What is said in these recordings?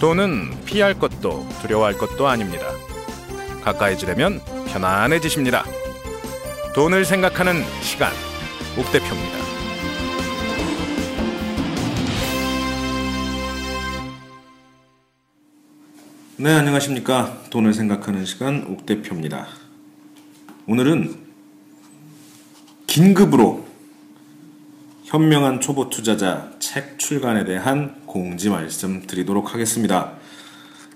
돈은 피할 것도 두려워할 것도 아닙니다. 가까이 지려면 편안해지십니다. 돈을 생각하는 시간, 옥 대표입니다. 네, 안녕하십니까. 돈을 생각하는 시간 옥 대표입니다. 오늘은 긴급으로 현명한 초보 투자자 책 출간에 대한 공지 말씀 드리도록 하겠습니다.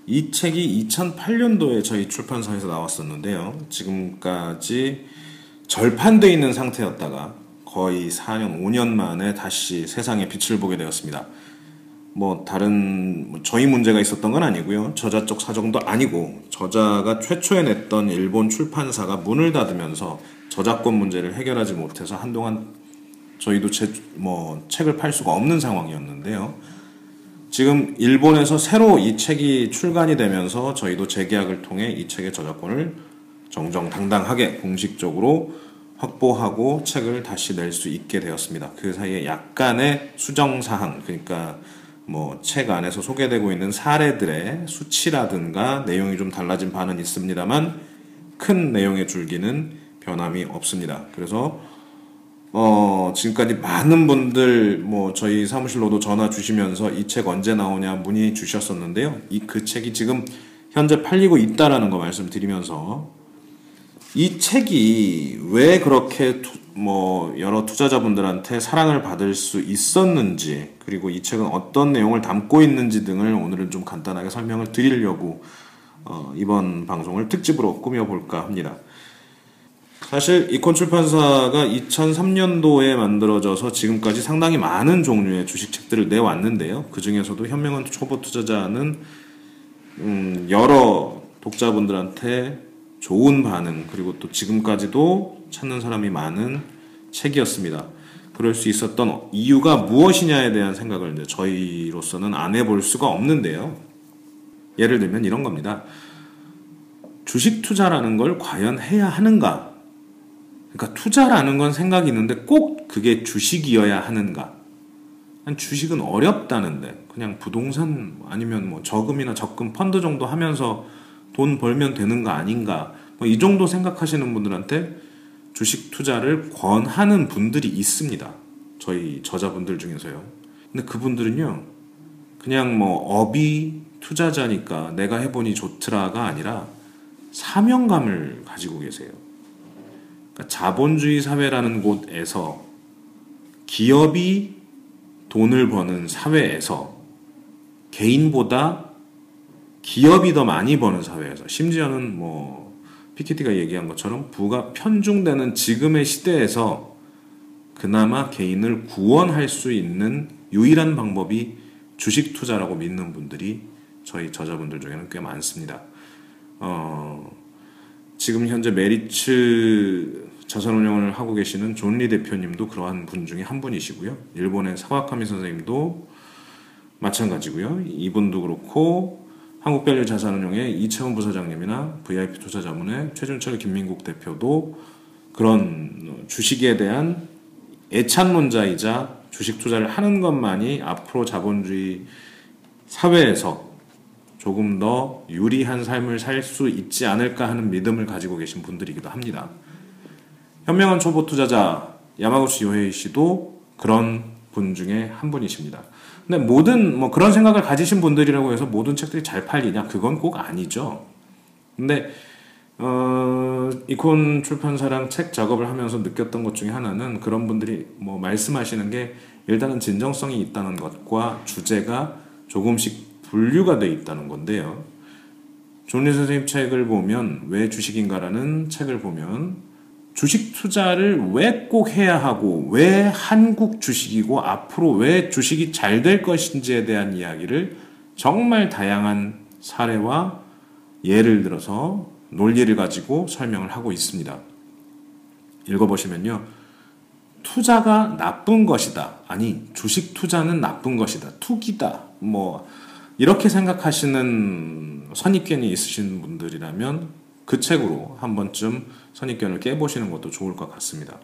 이 책이 2008년도에 저희 출판사에서 나왔었는데요. 지금까지 절판되어 있는 상태였다가 거의 4년, 5년 만에 다시 세상에 빛을 보게 되었습니다. 뭐 다른 뭐 저희 문제가 있었던 건 아니고요. 저자 쪽 사정도 아니고 저자가 최초에 냈던 일본 출판사가 문을 닫으면서 저작권 문제를 해결하지 못해서 한동안 저희도 제, 뭐 책을 팔 수가 없는 상황이었는데요. 지금 일본에서 새로 이 책이 출간이 되면서 저희도 재계약을 통해 이 책의 저작권을 정정당당하게 공식적으로 확보하고 책을 다시 낼 수 있게 되었습니다. 그 사이에 약간의 수정 사항, 그러니까 뭐 책 안에서 소개되고 있는 사례들의 수치라든가 내용이 좀 달라진 바는 있습니다만 큰 내용의 줄기는 변함이 없습니다. 그래서 어, 지금까지 많은 분들 뭐 저희 사무실로도 전화 주시면서 이 책 언제 나오냐 문의 주셨었는데요. 이 그 책이 지금 현재 팔리고 있다라는 거 말씀드리면서 이 책이 왜 그렇게 투, 뭐 여러 투자자분들한테 사랑을 받을 수 있었는지 그리고 이 책은 어떤 내용을 담고 있는지 등을 오늘은 좀 간단하게 설명을 드리려고 어, 이번 방송을 특집으로 꾸며볼까 합니다. 사실 이콘 출판사가 2003년도에 만들어져서 지금까지 상당히 많은 종류의 주식책들을 내왔는데요. 그 중에서도 현명한 초보 투자자는 음, 여러 독자분들한테 좋은 반응 그리고 또 지금까지도 찾는 사람이 많은 책이었습니다. 그럴 수 있었던 이유가 무엇이냐에 대한 생각을 이제 저희로서는 안 해볼 수가 없는데요. 예를 들면 이런 겁니다. 주식 투자라는 걸 과연 해야 하는가? 그러니까 투자라는 건 생각이 있는데 꼭 그게 주식이어야 하는가? 주식은 어렵다는데 그냥 부동산 아니면 뭐 저금이나 적금 펀드 정도 하면서 돈 벌면 되는 거 아닌가? 뭐 이 정도 생각하시는 분들한테 주식 투자를 권하는 분들이 있습니다. 저희 저자분들 중에서요. 근데 그분들은요, 그냥 뭐 업이 투자자니까 내가 해보니 좋더라가 아니라 사명감을 가지고 계세요. 그러니까 자본주의 사회라는 곳에서 기업이 돈을 버는 사회에서 개인보다 기업이 더 많이 버는 사회에서 심지어는 뭐 피케티가 얘기한 것처럼 부가 편중되는 지금의 시대에서 그나마 개인을 구원할 수 있는 유일한 방법이 주식 투자라고 믿는 분들이 저희 저자분들 중에는 꽤 많습니다. 어, 지금 현재 메리츠 자산운용을 하고 계시는 존리 대표님도 그러한 분 중에 한 분이시고요. 일본의 사와카미 선생님도 마찬가지고요. 이분도 그렇고 한국별류 자산운용의 이채원 부사장님이나 VIP 투자 자문의 최준철 김민국 대표도 그런 주식에 대한 애찬론자이자 주식 투자를 하는 것만이 앞으로 자본주의 사회에서 조금 더 유리한 삶을 살 수 있지 않을까 하는 믿음을 가지고 계신 분들이기도 합니다. 현명한 초보 투자자 야마구치 요헤이 씨도 그런 분 중에 한 분이십니다. 근데 모든 뭐 그런 생각을 가지신 분들이라고 해서 모든 책들이 잘 팔리냐 그건 꼭 아니죠. 근데 어, 이콘 출판사랑 책 작업을 하면서 느꼈던 것 중에 하나는 그런 분들이 뭐 말씀하시는 게 일단은 진정성이 있다는 것과 주제가 조금씩 분류가 돼 있다는 건데요. 존리 선생님 책을 보면 왜 주식인가라는 책을 보면 주식 투자를 왜 꼭 해야 하고 왜 한국 주식이고 앞으로 왜 주식이 잘 될 것인지에 대한 이야기를 정말 다양한 사례와 예를 들어서 논리를 가지고 설명을 하고 있습니다. 읽어보시면요. 투자가 나쁜 것이다. 아니, 주식 투자는 나쁜 것이다. 투기다. 뭐, 이렇게 생각하시는 선입견이 있으신 분들이라면 그 책으로 한 번쯤 선입견을 깨보시는 것도 좋을 것 같습니다.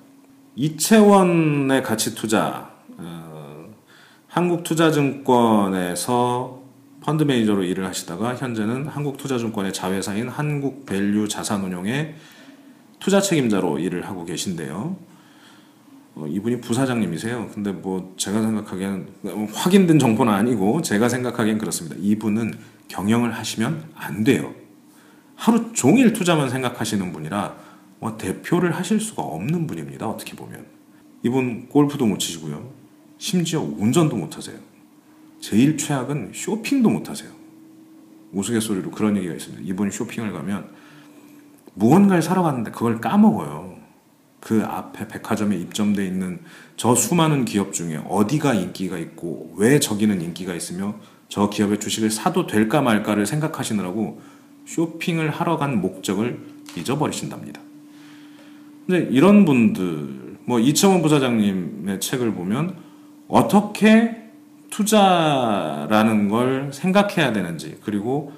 이채원의 가치 투자, 어, 한국투자증권에서 펀드 매니저로 일을 하시다가 현재는 한국투자증권의 자회사인 한국밸류 자산운용의 투자 책임자로 일을 하고 계신데요. 어, 이분이 부사장님이세요. 근데 뭐 제가 생각하기에는 확인된 정보는 아니고 제가 생각하기엔 그렇습니다. 이분은 경영을 하시면 안 돼요. 하루 종일 투자만 생각하시는 분이라 뭐 대표를 하실 수가 없는 분입니다. 어떻게 보면 이분 골프도 못 치시고요. 심지어 운전도 못 하세요. 제일 최악은 쇼핑도 못 하세요. 우스갯소리로 그런 얘기가 있습니다. 이분 쇼핑을 가면 무언가를 사러 갔는데 그걸 까먹어요. 그 앞에 백화점에 입점돼 있는 저 수많은 기업 중에 어디가 인기가 있고 왜 저기는 인기가 있으며 저 기업의 주식을 사도 될까 말까를 생각하시느라고 쇼핑을 하러 간 목적을 잊어버리신답니다. 근데 이런 분들, 뭐 이청원 부사장님의 책을 보면 어떻게 투자라는 걸 생각해야 되는지, 그리고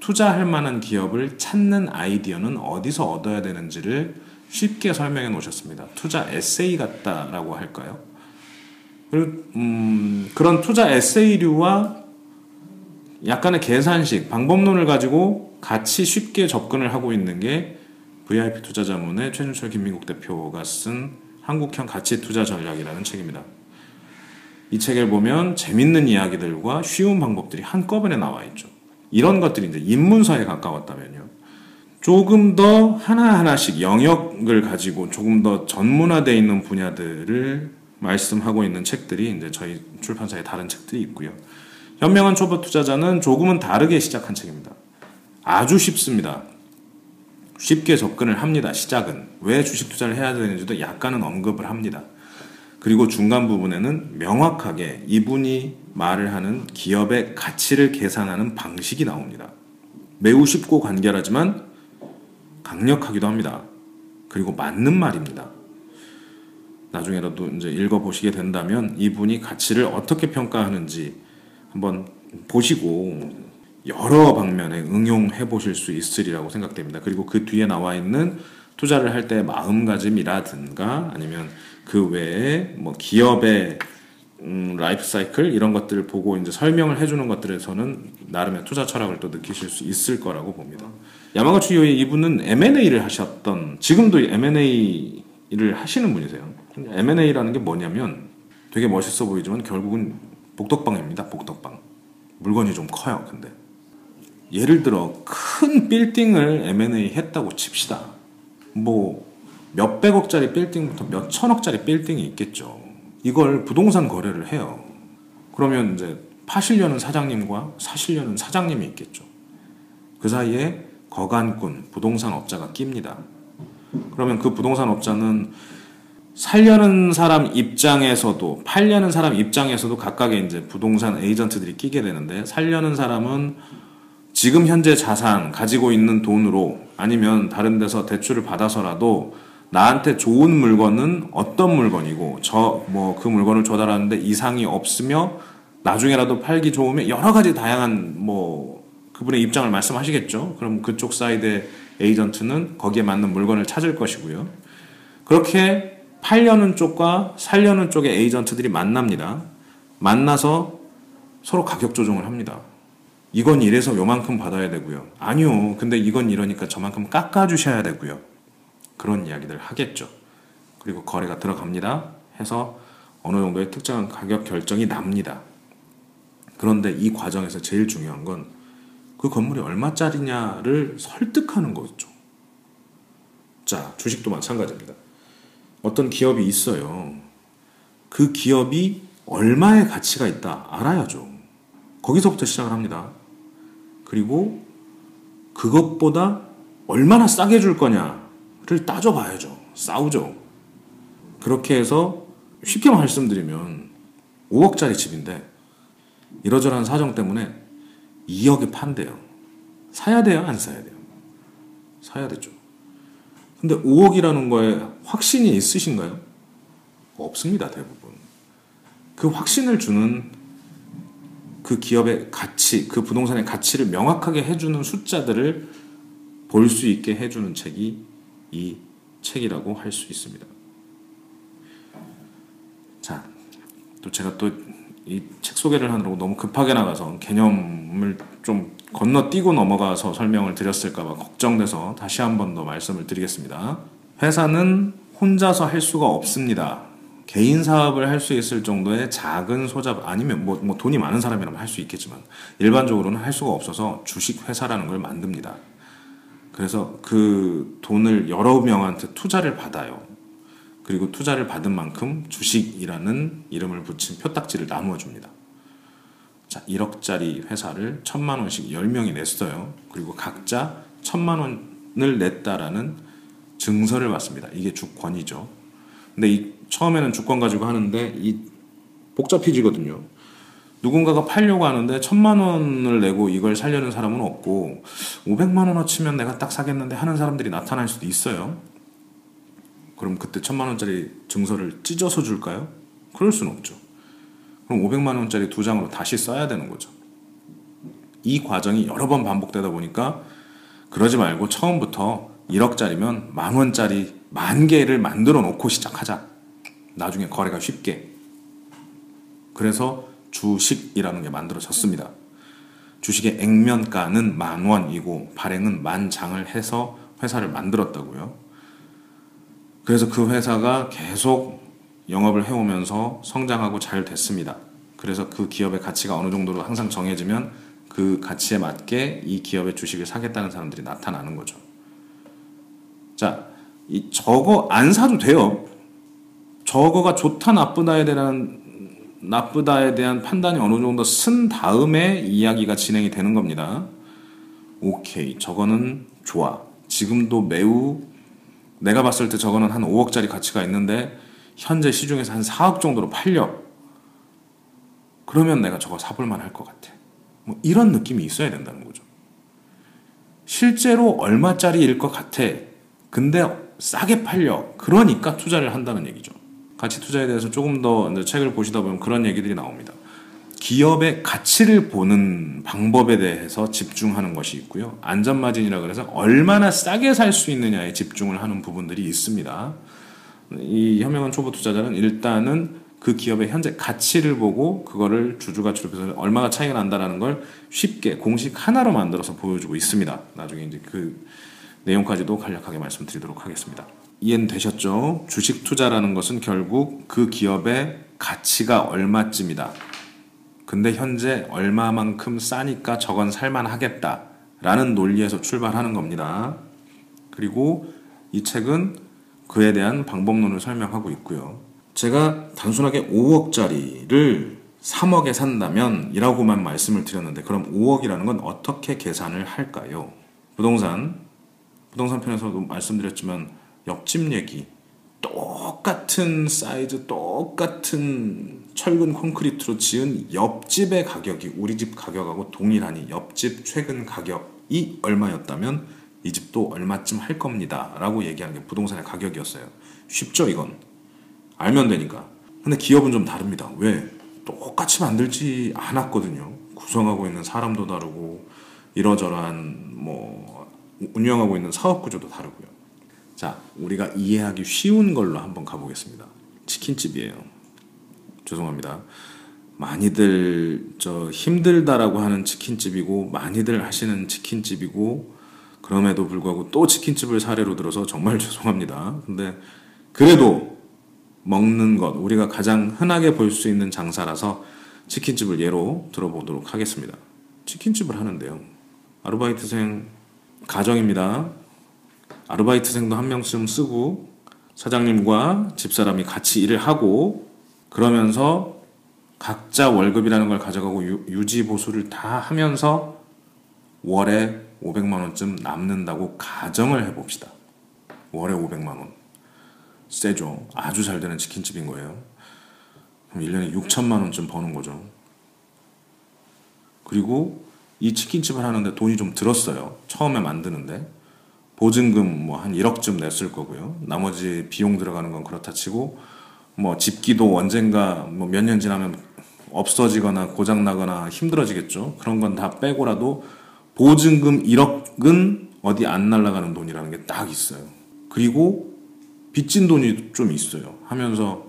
투자할 만한 기업을 찾는 아이디어는 어디서 얻어야 되는지를 쉽게 설명해 놓으셨습니다. 투자 에세이 같다라고 할까요? 그리고 음, 그런 투자 에세이류와 약간의 계산식, 방법론을 가지고 같이 쉽게 접근을 하고 있는 게 VIP 투자자문의 최준철 김민국 대표가 쓴 한국형 가치 투자 전략이라는 책입니다. 이 책을 보면 재밌는 이야기들과 쉬운 방법들이 한꺼번에 나와 있죠. 이런 것들이 이제 입문서에 가까웠다면요. 조금 더 하나하나씩 영역을 가지고 조금 더 전문화되어 있는 분야들을 말씀하고 있는 책들이 이제 저희 출판사에 다른 책들이 있고요. 현명한 초보 투자자는 조금은 다르게 시작한 책입니다. 아주 쉽습니다. 쉽게 접근을 합니다. 시작은 왜 주식 투자를 해야 되는지도 약간은 언급을 합니다. 그리고 중간 부분에는 명확하게 이분이 말을 하는 기업의 가치를 계산하는 방식이 나옵니다. 매우 쉽고 간결하지만 강력하기도 합니다. 그리고 맞는 말입니다. 나중에라도 이제 읽어보시게 된다면 이분이 가치를 어떻게 평가하는지 한번 보시고 여러 방면에 응용해 보실 수 있으리라고 생각됩니다. 그리고 그 뒤에 나와 있는 투자를 할 때 마음가짐이라든가 아니면 그 외에 뭐 기업의 음, 라이프 사이클 이런 것들을 보고 이제 설명을 해주는 것들에서는 나름의 투자 철학을 또 느끼실 수 있을 거라고 봅니다. 야마가치 요이 이분은 M&A를 하셨던 지금도 M&A를 하시는 분이세요. M&A라는 게 뭐냐면 되게 멋있어 보이지만 결국은 복덕방입니다. 복덕방 물건이 좀 커요. 근데 예를 들어 큰 빌딩을 M&A 했다고 칩시다. 뭐 몇백억짜리 빌딩부터 몇천억짜리 빌딩이 있겠죠. 이걸 부동산 거래를 해요. 그러면 이제 파시려는 사장님과 사시려는 사장님이 있겠죠. 그 사이에 거간꾼, 부동산 업자가 낍니다. 그러면 그 부동산 업자는 살려는 사람 입장에서도 팔려는 사람 입장에서도 각각의 이제 부동산 에이전트들이 끼게 되는데 살려는 사람은 지금 현재 자산 가지고 있는 돈으로 아니면 다른 데서 대출을 받아서라도 나한테 좋은 물건은 어떤 물건이고 저 뭐 그 물건을 조달하는데 이상이 없으며 나중에라도 팔기 좋으면 여러 가지 다양한 뭐 그분의 입장을 말씀하시겠죠. 그럼 그쪽 사이드의 에이전트는 거기에 맞는 물건을 찾을 것이고요. 그렇게 팔려는 쪽과 살려는 쪽의 에이전트들이 만납니다. 만나서 서로 가격 조정을 합니다. 이건 이래서 요만큼 받아야 되고요. 아니요. 근데 이건 이러니까 저만큼 깎아주셔야 되고요. 그런 이야기들 하겠죠. 그리고 거래가 들어갑니다. 해서 어느 정도의 특정한 가격 결정이 납니다. 그런데 이 과정에서 제일 중요한 건 그 건물이 얼마짜리냐를 설득하는 거죠. 자, 주식도 마찬가지입니다. 어떤 기업이 있어요. 그 기업이 얼마의 가치가 있다 알아야죠. 거기서부터 시작을 합니다. 그리고 그것보다 얼마나 싸게 줄 거냐를 따져봐야죠. 싸우죠. 그렇게 해서 쉽게 말씀드리면 5억짜리 집인데 이러저러한 사정 때문에 2억에 판대요. 사야 돼요? 안 사야 돼요? 사야 되죠. 근데 5억이라는 거에 확신이 있으신가요? 없습니다, 대부분. 그 확신을 주는 그 기업의 가치, 그 부동산의 가치를 명확하게 해주는 숫자들을 볼 수 있게 해주는 책이 이 책이라고 할 수 있습니다. 자, 또 제가 또 이 책 소개를 하느라고 너무 급하게 나가서 개념을 좀 건너뛰고 넘어가서 설명을 드렸을까봐 걱정돼서 다시 한 번 더 말씀을 드리겠습니다. 회사는 혼자서 할 수가 없습니다. 개인 사업을 할 수 있을 정도의 작은 소자 아니면 뭐, 뭐 돈이 많은 사람이라면 할 수 있겠지만 일반적으로는 할 수가 없어서 주식 회사라는 걸 만듭니다. 그래서 그 돈을 여러 명한테 투자를 받아요. 그리고 투자를 받은 만큼 주식이라는 이름을 붙인 표딱지를 나누어 줍니다. 자, 1억짜리 회사를 천만 원씩 10명이 냈어요. 그리고 각자 천만 원을 냈다라는 증서를 받습니다. 이게 주권이죠. 근데 이 처음에는 주권 가지고 하는데 이 복잡해지거든요. 누군가가 팔려고 하는데 천만 원을 내고 이걸 살려는 사람은 없고 500만 원어치면 내가 딱 사겠는데 하는 사람들이 나타날 수도 있어요. 그럼 그때 천만 원짜리 증서를 찢어서 줄까요? 그럴 수는 없죠. 그럼 500만 원짜리 두 장으로 다시 써야 되는 거죠. 이 과정이 여러 번 반복되다 보니까 그러지 말고 처음부터 1억짜리면 만 원짜리 만 개를 만들어 놓고 시작하자. 나중에 거래가 쉽게. 그래서 주식이라는 게 만들어졌습니다. 주식의 액면가는 만 원이고 발행은 만 장을 해서 회사를 만들었다고요. 그래서 그 회사가 계속 영업을 해오면서 성장하고 잘 됐습니다. 그래서 그 기업의 가치가 어느 정도로 항상 정해지면 그 가치에 맞게 이 기업의 주식을 사겠다는 사람들이 나타나는 거죠. 자, 이 저거 안 사도 돼요. 저거가 좋다 나쁘다에 대한 나쁘다에 대한 판단이 어느 정도 쓴 다음에 이야기가 진행이 되는 겁니다. 오케이, 저거는 좋아. 지금도 매우 내가 봤을 때 저거는 한 5억짜리 가치가 있는데 현재 시중에서 한 4억 정도로 팔려. 그러면 내가 저거 사볼만 할 것 같아. 뭐 이런 느낌이 있어야 된다는 거죠. 실제로 얼마짜리일 것 같아. 근데 싸게 팔려. 그러니까 투자를 한다는 얘기죠. 가치 투자에 대해서 조금 더 책을 보시다 보면 그런 얘기들이 나옵니다. 기업의 가치를 보는 방법에 대해서 집중하는 것이 있고요. 안전마진이라 그래서 얼마나 싸게 살 수 있느냐에 집중을 하는 부분들이 있습니다. 이 현명한 초보 투자자는 일단은 그 기업의 현재 가치를 보고 그거를 주주가치로 해서 얼마나 차이가 난다라는 걸 쉽게 공식 하나로 만들어서 보여주고 있습니다. 나중에 이제 그 내용까지도 간략하게 말씀드리도록 하겠습니다. 이해는 되셨죠? 주식 투자라는 것은 결국 그 기업의 가치가 얼마쯤이다. 근데 현재 얼마만큼 싸니까 저건 살만하겠다. 라는 논리에서 출발하는 겁니다. 그리고 이 책은 그에 대한 방법론을 설명하고 있고요. 제가 단순하게 5억짜리를 3억에 산다면 이라고만 말씀을 드렸는데 그럼 5억이라는 건 어떻게 계산을 할까요? 부동산 부동산 편에서도 말씀드렸지만 옆집 얘기 똑같은 사이즈 똑같은 철근 콘크리트로 지은 옆집의 가격이 우리 집 가격하고 동일하니 옆집 최근 가격이 얼마였다면 이 집도 얼마쯤 할 겁니다 라고 얘기하는 게 부동산의 가격이었어요. 쉽죠 이건? 알면 되니까. 근데 기업은 좀 다릅니다. 왜? 똑같이 만들지 않았거든요. 구성하고 있는 사람도 다르고 이러저러한 뭐 운영하고 있는 사업 구조도 다르고요 자, 우리가 이해하기 쉬운 걸로 한번 가보겠습니다. 치킨집이에요. 죄송합니다. 많이들 저 힘들다라고 하는 치킨집이고 많이들 하시는 치킨집이고 그럼에도 불구하고 또 치킨집을 사례로 들어서 정말 죄송합니다. 근데 그래도 먹는 것 우리가 가장 흔하게 볼 수 있는 장사라서 치킨집을 예로 들어보도록 하겠습니다. 치킨집을 하는데요. 아르바이트생 가정입니다. 아르바이트생도 한 명쯤 쓰고 사장님과 집사람이 같이 일을 하고 그러면서 각자 월급이라는 걸 가져가고 유, 지 보수를 다 하면서 월에 500만 원쯤 남는다고 가정을 해봅시다. 월에 500만 원. 세죠. 아주 잘 되는 치킨집인 거예요. 그럼 1년에 6천만 원쯤 버는 거죠. 그리고 이 치킨집을 하는데 돈이 좀 들었어요. 처음에 만드는데. 보증금 뭐 한 1억쯤 냈을 거고요. 나머지 비용 들어가는 건 그렇다 치고 뭐 집기도 언젠가 뭐 몇 년 지나면 없어지거나 고장 나거나 힘들어지겠죠. 그런 건 다 빼고라도 보증금 1억은 어디 안 날라가는 돈이라는 게 딱 있어요. 그리고 빚진 돈이 좀 있어요. 하면서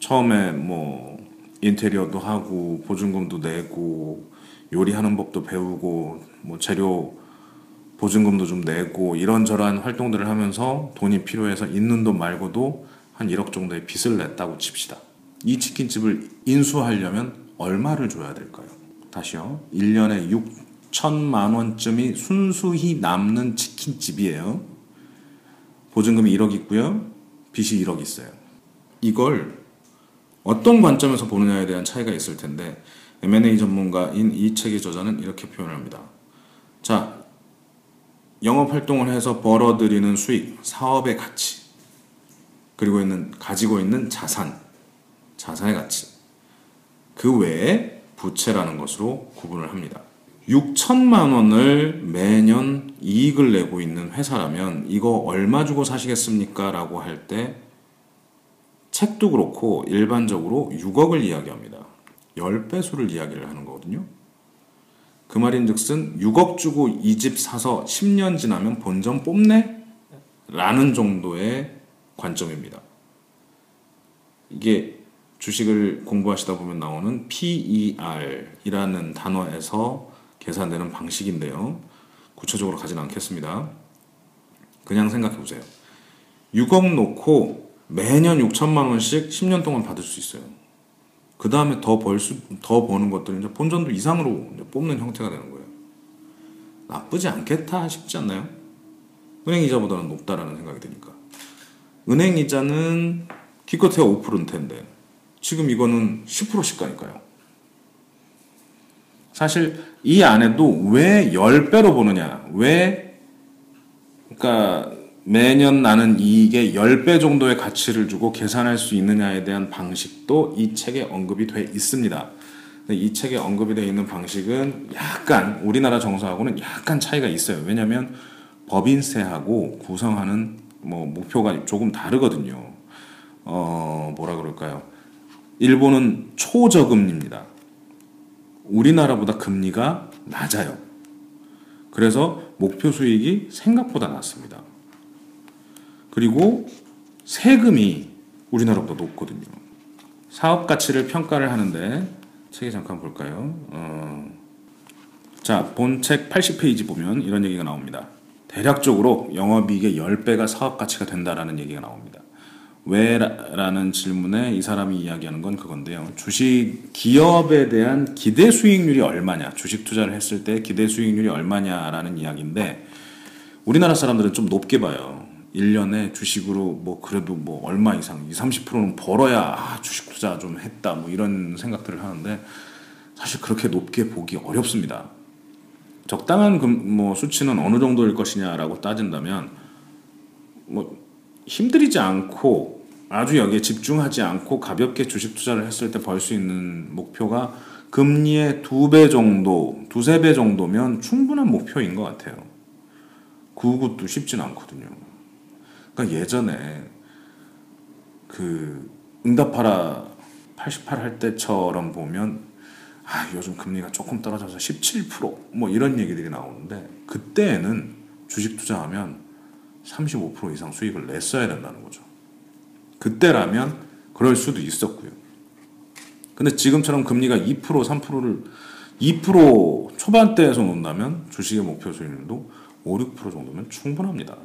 처음에 뭐 인테리어도 하고 보증금도 내고 요리하는 법도 배우고 뭐 재료 보증금도 좀 내고 이런저런 활동들을 하면서 돈이 필요해서 있는 돈 말고도 한 1억 정도의 빚을 냈다고 칩시다. 이 치킨집을 인수하려면 얼마를 줘야 될까요? 다시요. 1년에 6천만 원쯤이 순수히 남는 치킨집이에요. 보증금이 1억 있고요. 빚이 1억 있어요. 이걸 어떤 관점에서 보느냐에 대한 차이가 있을 텐데 M&A 전문가인 이 책의 저자는 이렇게 표현합니다. 자, 영업 활동을 해서 벌어들이는 수익, 사업의 가치, 그리고 있는 가지고 있는 자산, 자산의 가치. 그 외에 부채라는 것으로 구분을 합니다. 6천만 원을 매년 이익을 내고 있는 회사라면 이거 얼마 주고 사시겠습니까? 라고 할 때 책도 그렇고 일반적으로 6억을 이야기합니다. 10배수를 이야기를 하는 거거든요. 그 말인 즉슨 6억 주고 이 집 사서 10년 지나면 본전 뽑네? 라는 정도의 관점입니다. 이게 주식을 공부하시다 보면 나오는 PER이라는 단어에서 계산되는 방식인데요. 구체적으로 가진 않겠습니다. 그냥 생각해 보세요. 6억 놓고 매년 6천만 원씩 10년 동안 받을 수 있어요. 그 다음에 더 벌 수, 더 버는 것들은 이제 본전도 이상으로 이제 뽑는 형태가 되는 거예요. 나쁘지 않겠다 싶지 않나요? 은행 이자보다는 높다라는 생각이 드니까. 은행 이자는 기껏해야 5%인 텐데 지금 이거는 10%씩 가니까요. 사실 이 안에도 왜 10배로 보느냐, 왜 그러니까 매년 나는 이익의 10배 정도의 가치를 주고 계산할 수 있느냐에 대한 방식도 이 책에 언급이 돼 있습니다. 이 책에 언급이 되어 있는 방식은 약간 우리나라 정서하고는 약간 차이가 있어요. 왜냐하면 법인세하고 구성하는 뭐 목표가 조금 다르거든요. 어 뭐라 그럴까요? 일본은 초저금리입니다. 우리나라보다 금리가 낮아요. 그래서 목표 수익이 생각보다 낮습니다. 그리고 세금이 우리나라보다 높거든요. 사업 가치를 평가를 하는데 책에 잠깐 볼까요? 어, 자, 본책 80페이지 보면 이런 얘기가 나옵니다. 대략적으로 영업이익의 10배가 사업 가치가 된다라는 얘기가 나옵니다. 왜라는 질문에 이 사람이 이야기하는 건 그건데요. 주식 기업에 대한 기대 수익률이 얼마냐, 주식 투자를 했을 때 기대 수익률이 얼마냐라는 이야기인데 우리나라 사람들은 좀 높게 봐요. 1년에 주식으로 뭐 그래도 뭐 얼마 이상 20, 30%는 벌어야 아, 주식 투자 좀 했다 뭐 이런 생각들을 하는데 사실 그렇게 높게 보기 어렵습니다. 적당한 뭐 수치는 어느 정도일 것이냐라고 따진다면 뭐 힘들이지 않고 아주 여기에 집중하지 않고 가볍게 주식 투자를 했을 때 벌 수 있는 목표가 금리의 두 배 정도, 두세 배 정도면 충분한 목표인 것 같아요. 그것도 쉽진 않거든요. 그러니까 예전에 그 응답하라 88 할 때처럼 보면 아 요즘 금리가 조금 떨어져서 17%뭐 이런 얘기들이 나오는데 그때에는 주식 투자하면 35% 이상 수익을 냈어야 된다는 거죠. 그때라면 그럴 수도 있었고요. 근데 지금처럼 금리가 2% 3%를 2% 초반대에서 놓는다면 주식의 목표 수익률도 5, 6% 정도면 충분합니다.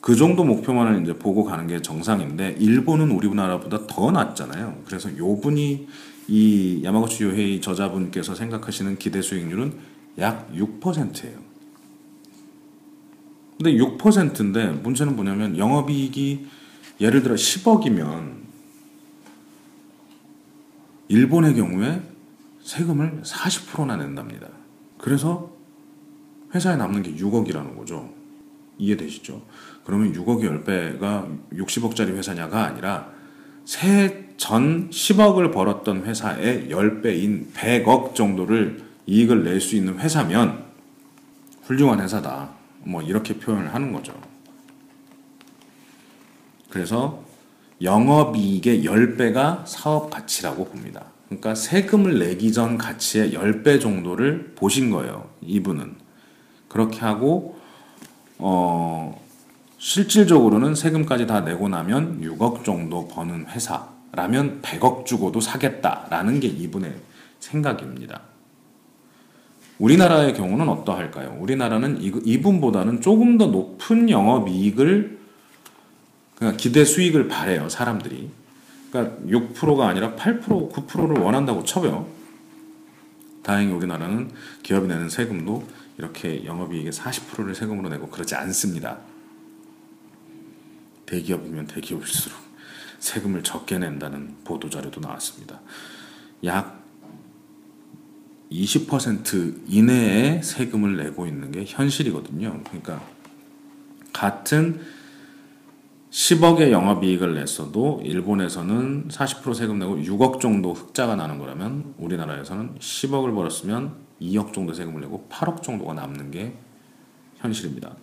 그 정도 목표만을 이제 보고 가는 게 정상인데 일본은 우리나라보다 더 낮잖아요. 그래서 요 분이 이 야마구치 요헤이 저자분께서 생각하시는 기대 수익률은 약 6%예요. 근데 6%인데 문제는 뭐냐면 영업이익이 예를 들어 10억이면 일본의 경우에 세금을 40%나 낸답니다. 그래서 회사에 남는 게 6억이라는 거죠. 이해되시죠? 그러면 6억의 10배가 60억짜리 회사냐가 아니라 세전 10억을 벌었던 회사의 10배인 100억 정도를 이익을 낼 수 있는 회사면 훌륭한 회사다. 뭐 이렇게 표현을 하는 거죠. 그래서 영업이익의 10배가 사업 가치라고 봅니다. 그러니까 세금을 내기 전 가치의 10배 정도를 보신 거예요. 이분은. 그렇게 하고 어 실질적으로는 세금까지 다 내고 나면 6억 정도 버는 회사 라면 100억 주고도 사겠다라는 게 이분의 생각입니다. 우리나라의 경우는 어떠할까요? 우리나라는 이분보다는 조금 더 높은 영업이익을 그러니까 기대 수익을 바래요 사람들이. 그러니까 6%가 아니라 8% 9%를 원한다고 쳐요. 다행히 우리나라는 기업이 내는 세금도 이렇게 영업이익의 40%를 세금으로 내고 그러지 않습니다. 대기업이면 대기업일수록 세금을 적게 낸다는 보도 자료도 나왔습니다. 약 20% 이내에 세금을 내고 있는 게 현실이거든요. 그러니까 같은 10억의 영업이익을 냈어도 일본에서는 40% 세금 내고 6억 정도 흑자가 나는 거라면 우리나라에서는 10억을 벌었으면 2억 정도 세금을 내고 8억 정도가 남는 게 현실입니다.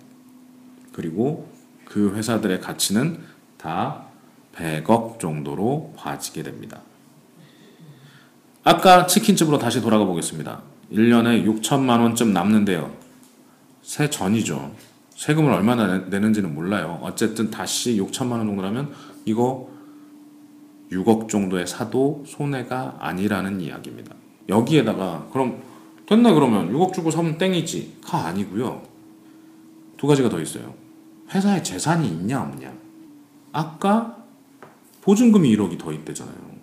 그리고 그 회사들의 가치는 다 100억 정도로 봐지게 됩니다. 아까 치킨집으로 다시 돌아가 보겠습니다. 1년에 6천만 원쯤 남는데요. 세 전이죠. 세금을 얼마나 내는지는 몰라요. 어쨌든 다시 6천만 원 정도라면 이거 6억 정도에 사도 손해가 아니라는 이야기입니다. 여기에다가 그럼 됐네 그러면 6억 주고 사면 땡이지. 가 아니고요. 두 가지가 더 있어요. 회사에 재산이 있냐 없냐. 아까 보증금이 1억이 더 있대잖아요.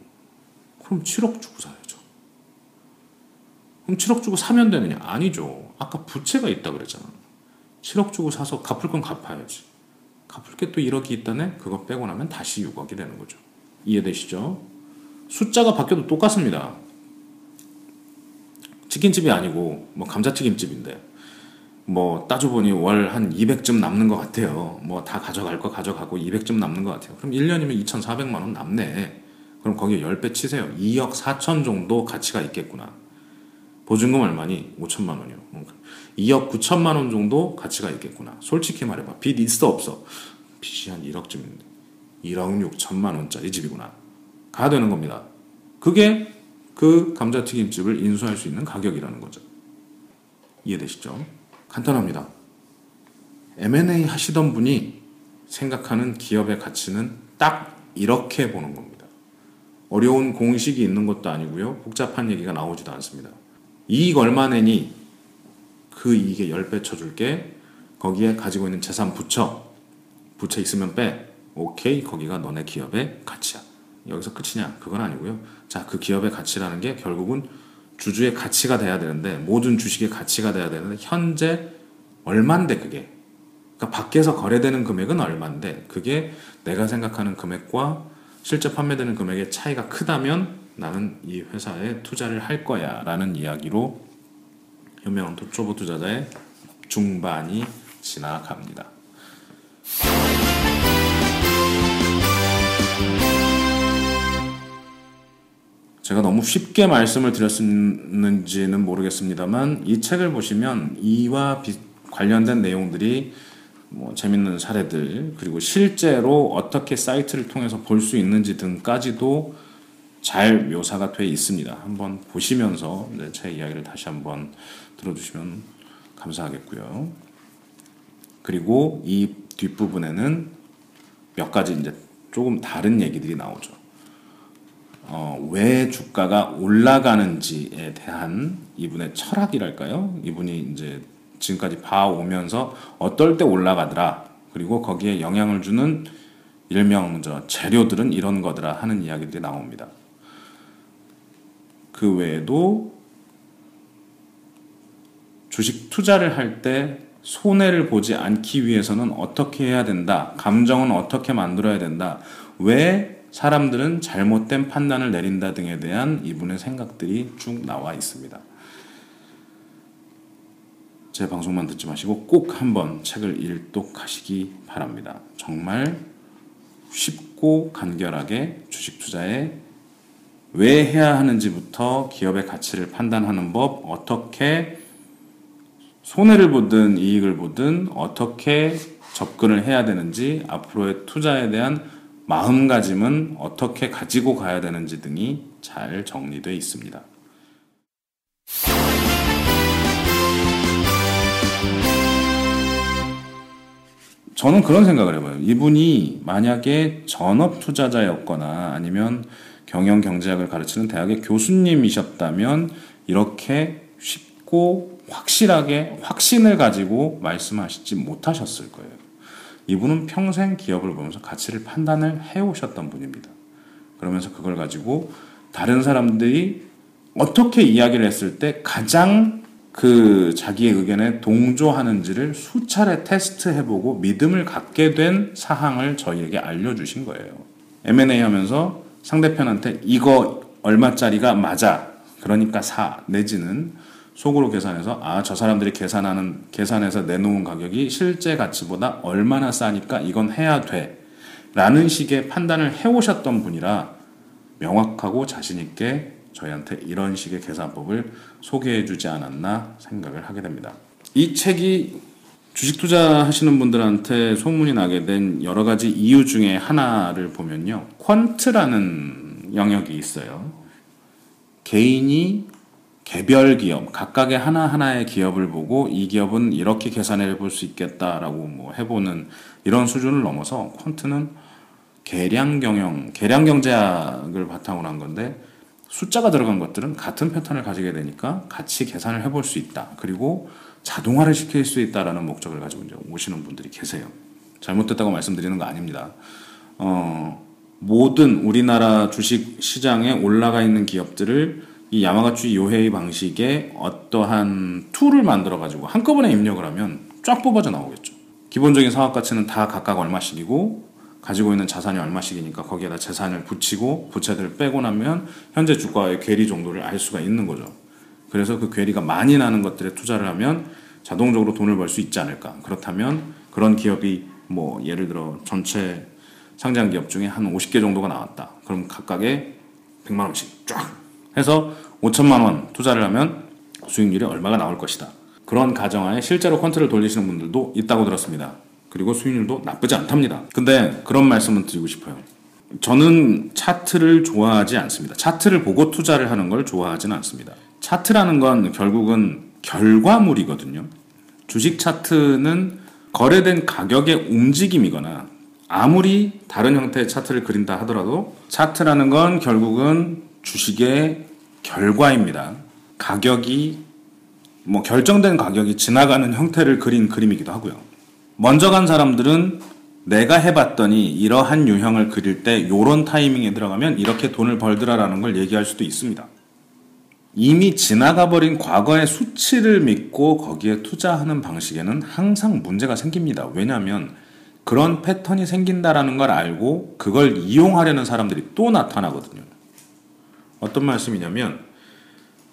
그럼 7억 주고 사야죠. 그럼 7억 주고 사면 되느냐? 아니죠. 아까 부채가 있다 그랬잖아. 7억 주고 사서 갚을 건 갚아야지. 갚을 게 또 1억이 있다네? 그거 빼고 나면 다시 6억이 되는 거죠. 이해되시죠? 숫자가 바뀌어도 똑같습니다. 치킨집이 아니고 뭐 감자튀김집인데 뭐 따져보니 월 한 200쯤 남는 것 같아요. 뭐 다 가져갈 거 가져가고 200쯤 남는 것 같아요. 그럼 1년이면 2,400만 원 남네. 그럼 거기에 10배 치세요. 2억 4천 정도 가치가 있겠구나. 보증금 얼마니? 5천만 원이요. 2억 9천만 원 정도 가치가 있겠구나. 솔직히 말해봐. 빚 있어 없어? 빚이 한 1억쯤인데 1억 6천만 원짜리 집이구나. 가야 되는 겁니다. 그게 그 감자튀김집을 인수할 수 있는 가격이라는 거죠. 이해되시죠? 간단합니다. M&A 하시던 분이 생각하는 기업의 가치는 딱 이렇게 보는 겁니다. 어려운 공식이 있는 것도 아니고요. 복잡한 얘기가 나오지도 않습니다. 이익 얼마 내니 그 이익에 10배 쳐줄게. 거기에 가지고 있는 재산 붙여. 부채 있으면 빼. 오케이. 거기가 너네 기업의 가치야. 여기서 끝이냐? 그건 아니고요. 자, 그 기업의 가치라는 게 결국은 주주의 가치가 돼야 되는데 모든 주식의 가치가 돼야 되는데 현재 얼만데 그게 그러니까 밖에서 거래되는 금액은 얼만데 그게 내가 생각하는 금액과 실제 판매되는 금액의 차이가 크다면 나는 이 회사에 투자를 할 거야 라는 이야기로 현명한 초보 투자자의 중반이 지나갑니다. 제가 너무 쉽게 말씀을 드렸는지는 모르겠습니다만 이 책을 보시면 이와 비, 관련된 내용들이 뭐 재밌는 사례들 그리고 실제로 어떻게 사이트를 통해서 볼 수 있는지 등까지도 잘 묘사가 돼 있습니다. 한번 보시면서 제 이야기를 다시 한번 들어주시면 감사하겠고요. 그리고 이 뒷부분에는 몇 가지 이제 조금 다른 얘기들이 나오죠. 어, 왜 주가가 올라가는지에 대한 이분의 철학이랄까요? 이분이 이제 지금까지 봐오면서 어떨 때 올라가더라. 그리고 거기에 영향을 주는 일명 저 재료들은 이런 거더라 하는 이야기들이 나옵니다. 그 외에도 주식 투자를 할 때 손해를 보지 않기 위해서는 어떻게 해야 된다. 감정은 어떻게 만들어야 된다. 왜 사람들은 잘못된 판단을 내린다 등에 대한 이분의 생각들이 쭉 나와 있습니다. 제 방송만 듣지 마시고 꼭 한번 책을 읽독하시기 바랍니다. 정말 쉽고 간결하게 주식 투자에 왜 해야 하는지부터 기업의 가치를 판단하는 법, 어떻게 손해를 보든 이익을 보든 어떻게 접근을 해야 되는지 앞으로의 투자에 대한 마음가짐은 어떻게 가지고 가야 되는지 등이 잘 정리되어 있습니다. 저는 그런 생각을 해봐요. 이분이 만약에 전업 투자자였거나 아니면 경영 경제학을 가르치는 대학의 교수님이셨다면 이렇게 쉽고 확실하게 확신을 가지고 말씀하시지 못하셨을 거예요. 이분은 평생 기업을 보면서 가치를 판단을 해오셨던 분입니다. 그러면서 그걸 가지고 다른 사람들이 어떻게 이야기를 했을 때 가장 그 자기의 의견에 동조하는지를 수차례 테스트해보고 믿음을 갖게 된 사항을 저희에게 알려주신 거예요. M&A 하면서 상대편한테 이거 얼마짜리가 맞아. 그러니까 사. 내지는 속으로 계산해서 아, 저 사람들이 계산하는, 계산해서 내놓은 가격이 실제 가치보다 얼마나 싸니까 이건 해야 돼. 라는 식의 판단을 해오셨던 분이라 명확하고 자신 있게 저희한테 이런 식의 계산법을 소개해 주지 않았나 생각을 하게 됩니다. 이 책이 주식 투자하시는 분들한테 소문이 나게 된 여러 가지 이유 중에 하나를 보면요. 퀀트라는 영역이 있어요. 개인이 개별 기업, 각각의 하나하나의 기업을 보고 이 기업은 이렇게 계산해 볼 수 있겠다라고 뭐 해보는 이런 수준을 넘어서 퀀트는 계량 경영, 계량 경제학을 바탕으로 한 건데 숫자가 들어간 것들은 같은 패턴을 가지게 되니까 같이 계산을 해볼 수 있다. 그리고 자동화를 시킬 수 있다라는 목적을 가지고 이제 오시는 분들이 계세요. 잘못됐다고 말씀드리는 거 아닙니다. 어, 모든 우리나라 주식 시장에 올라가 있는 기업들을 이 야마구치 요헤이 방식의 어떠한 툴을 만들어 가지고 한꺼번에 입력을 하면 쫙 뽑아져 나오겠죠. 기본적인 사업 가치는 다 각각 얼마씩이고 가지고 있는 자산이 얼마씩이니까 거기에다 재산을 붙이고 부채들을 빼고 나면 현재 주가의 괴리 정도를 알 수가 있는 거죠. 그래서 그 괴리가 많이 나는 것들에 투자를 하면 자동적으로 돈을 벌 수 있지 않을까. 그렇다면 그런 기업이 뭐 예를 들어 전체 상장 기업 중에 한 50개 정도가 나왔다. 그럼 각각에 100만 원씩 쫙 해서 5천만 원 투자를 하면 수익률이 얼마가 나올 것이다. 그런 가정하에 실제로 퀀트를 돌리시는 분들도 있다고 들었습니다. 그리고 수익률도 나쁘지 않답니다. 근데 그런 말씀을 드리고 싶어요. 저는 차트를 좋아하지 않습니다. 차트를 보고 투자를 하는 걸 좋아하지는 않습니다. 차트라는 건 결국은 결과물이거든요. 주식 차트는 거래된 가격의 움직임이거나 아무리 다른 형태의 차트를 그린다 하더라도 차트라는 건 결국은 주식의 결과입니다. 가격이 뭐 결정된 가격이 지나가는 형태를 그린 그림이기도 하고요. 먼저 간 사람들은 내가 해봤더니 이러한 유형을 그릴 때 요런 타이밍에 들어가면 이렇게 돈을 벌더라라는 걸 얘기할 수도 있습니다. 이미 지나가 버린 과거의 수치를 믿고 거기에 투자하는 방식에는 항상 문제가 생깁니다. 왜냐하면 그런 패턴이 생긴다라는 걸 알고 그걸 이용하려는 사람들이 또 나타나거든요. 어떤 말씀이냐면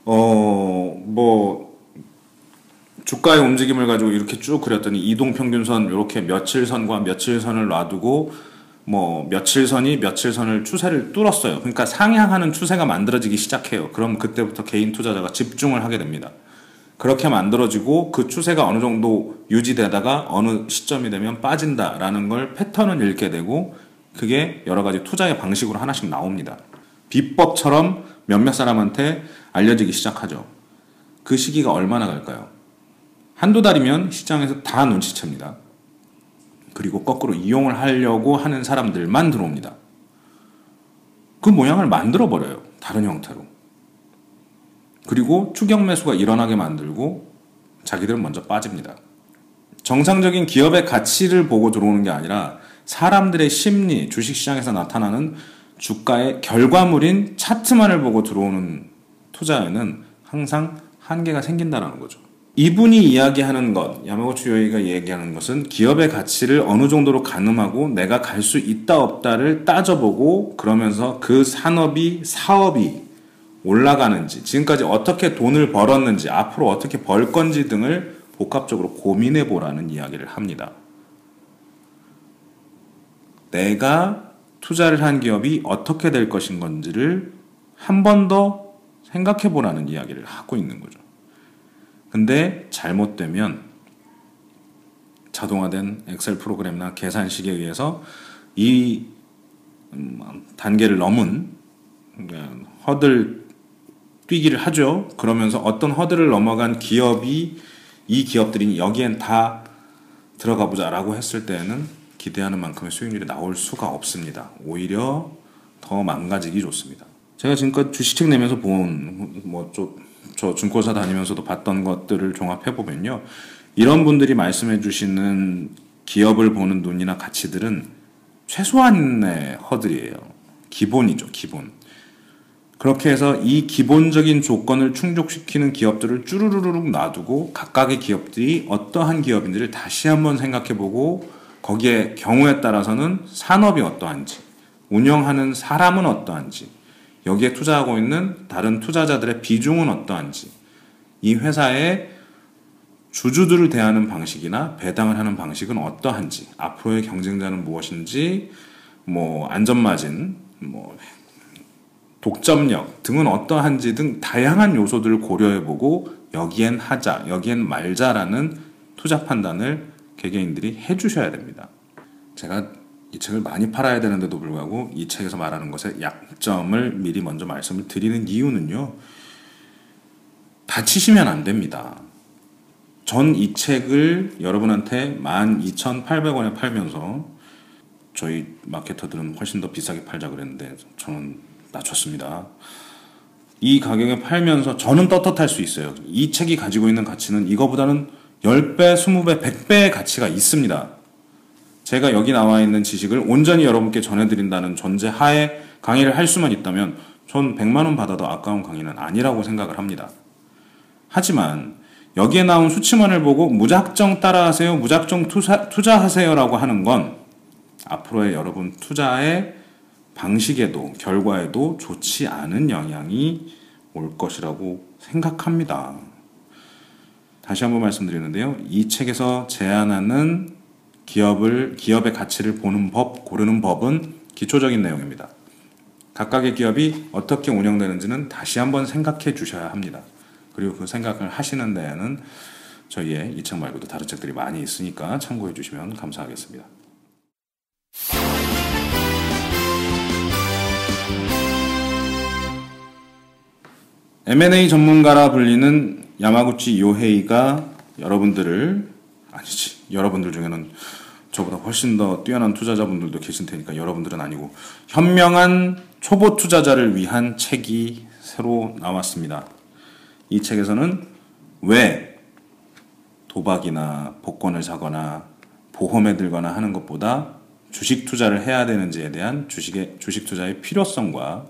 어 뭐 주가의 움직임을 가지고 이렇게 쭉 그렸더니 이동 평균선 이렇게 며칠 선과 며칠 선을 놔두고 뭐 며칠 선이 며칠 선을 추세를 뚫었어요. 그러니까 상향하는 추세가 만들어지기 시작해요. 그럼 그때부터 개인 투자자가 집중을 하게 됩니다. 그렇게 만들어지고 그 추세가 어느 정도 유지되다가 어느 시점이 되면 빠진다라는 걸 패턴을 읽게 되고 그게 여러 가지 투자의 방식으로 하나씩 나옵니다. 비법처럼 몇몇 사람한테 알려지기 시작하죠. 그 시기가 얼마나 갈까요? 한두 달이면 시장에서 다 눈치챕니다. 그리고 거꾸로 이용을 하려고 하는 사람들만 들어옵니다. 그 모양을 만들어 버려요. 다른 형태로. 그리고 추격 매수가 일어나게 만들고 자기들은 먼저 빠집니다. 정상적인 기업의 가치를 보고 들어오는 게 아니라 사람들의 심리, 주식시장에서 나타나는 주가의 결과물인 차트만을 보고 들어오는 투자에는 항상 한계가 생긴다는 거죠. 이분이 이야기하는 것, 야마고치 요이가 얘기하는 것은 기업의 가치를 어느 정도로 가늠하고 내가 갈 수 있다 없다를 따져보고 그러면서 그 산업이 사업이 올라가는지 지금까지 어떻게 돈을 벌었는지 앞으로 어떻게 벌 건지 등을 복합적으로 고민해 보라는 이야기를 합니다. 내가 투자를 한 기업이 어떻게 될 것인 건지를 한 번 더 생각해 보라는 이야기를 하고 있는 거죠. 근데 잘못되면 자동화된 엑셀 프로그램이나 계산식에 의해서 이 음, 단계를 넘은 그러니까 허들 뛰기를 하죠. 그러면서 어떤 허들을 넘어간 기업이 이 기업들이 여기엔 다 들어가 보자라고 했을 때에는 기대하는 만큼의 수익률이 나올 수가 없습니다. 오히려 더 망가지기 좋습니다. 제가 지금까지 주식책 내면서 본 뭐저 증권사 다니면서도 봤던 것들을 종합해 보면요. 이런 분들이 말씀해 주시는 기업을 보는 눈이나 가치들은 최소한의 허들이에요. 기본이죠, 기본. 그렇게 해서 이 기본적인 조건을 충족시키는 기업들을 쭈루루룩 놔두고 각각의 기업들이 어떠한 기업인지를 다시 한번 생각해 보고 거기에 경우에 따라서는 산업이 어떠한지, 운영하는 사람은 어떠한지, 여기에 투자하고 있는 다른 투자자들의 비중은 어떠한지, 이 회사의 주주들을 대하는 방식이나 배당을 하는 방식은 어떠한지, 앞으로의 경쟁자는 무엇인지, 뭐 안전마진, 뭐 독점력 등은 어떠한지 등 다양한 요소들을 고려해보고 여기엔 하자, 여기엔 말자라는 투자 판단을 개개인들이 해주셔야 됩니다. 제가 이 책을 많이 팔아야 되는데도 불구하고 이 책에서 말하는 것의 약점을 미리 먼저 말씀을 드리는 이유는요. 다치시면 안 됩니다. 전 이 책을 여러분한테 12,800원에 팔면서 저희 마케터들은 훨씬 더 비싸게 팔자 그랬는데 저는 낮췄습니다. 이 가격에 팔면서 저는 떳떳할 수 있어요. 이 책이 가지고 있는 가치는 이거보다는 10배, 20배, 100배의 가치가 있습니다. 제가 여기 나와 있는 지식을 온전히 여러분께 전해드린다는 전제 하에 강의를 할 수만 있다면 전 100만원 받아도 아까운 강의는 아니라고 생각을 합니다. 하지만 여기에 나온 수치만을 보고 무작정 따라하세요, 무작정 투자, 투자하세요라고 하는 건 앞으로의 여러분 투자의 방식에도 결과에도 좋지 않은 영향이 올 것이라고 생각합니다. 다시 한번 말씀드리는데요. 이 책에서 제안하는 기업을 기업의 가치를 보는 법, 고르는 법은 기초적인 내용입니다. 각각의 기업이 어떻게 운영되는지는 다시 한번 생각해 주셔야 합니다. 그리고 그 생각을 하시는 데에는 저희의 이 책 말고도 다른 책들이 많이 있으니까 참고해 주시면 감사하겠습니다. 전문가라 불리는 야마구치 요헤이가 여러분들을 아니지 여러분들 중에는 저보다 훨씬 더 뛰어난 투자자분들도 계실 테니까 여러분들은 아니고 현명한 초보 투자자를 위한 책이 새로 나왔습니다. 이 책에서는 왜 도박이나 복권을 사거나 보험에 들거나 하는 것보다 주식 투자를 해야 되는지에 대한 주식의 주식 투자의 필요성과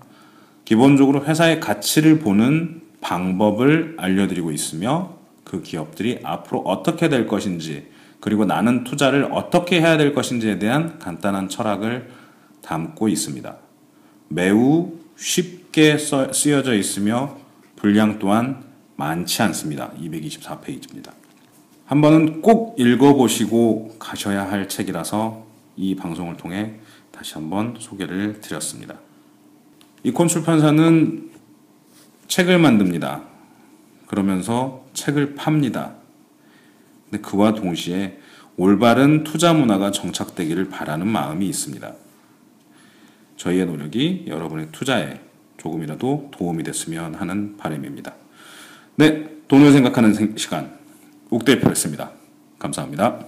기본적으로 회사의 가치를 보는 방법을 알려드리고 있으며 그 기업들이 앞으로 어떻게 될 것인지 그리고 나는 투자를 어떻게 해야 될 것인지에 대한 간단한 철학을 담고 있습니다. 매우 쉽게 써, 쓰여져 있으며 분량 또한 많지 않습니다. 224페이지입니다. 한 번은 꼭 읽어보시고 가셔야 할 책이라서 이 방송을 통해 다시 한번 소개를 드렸습니다. 이콘 출판사는 책을 만듭니다. 그러면서 책을 팝니다. 근데 그와 동시에 올바른 투자 문화가 정착되기를 바라는 마음이 있습니다. 저희의 노력이 여러분의 투자에 조금이라도 도움이 됐으면 하는 바람입니다. 네, 돈을 생각하는 시간 옥대표였습니다. 감사합니다.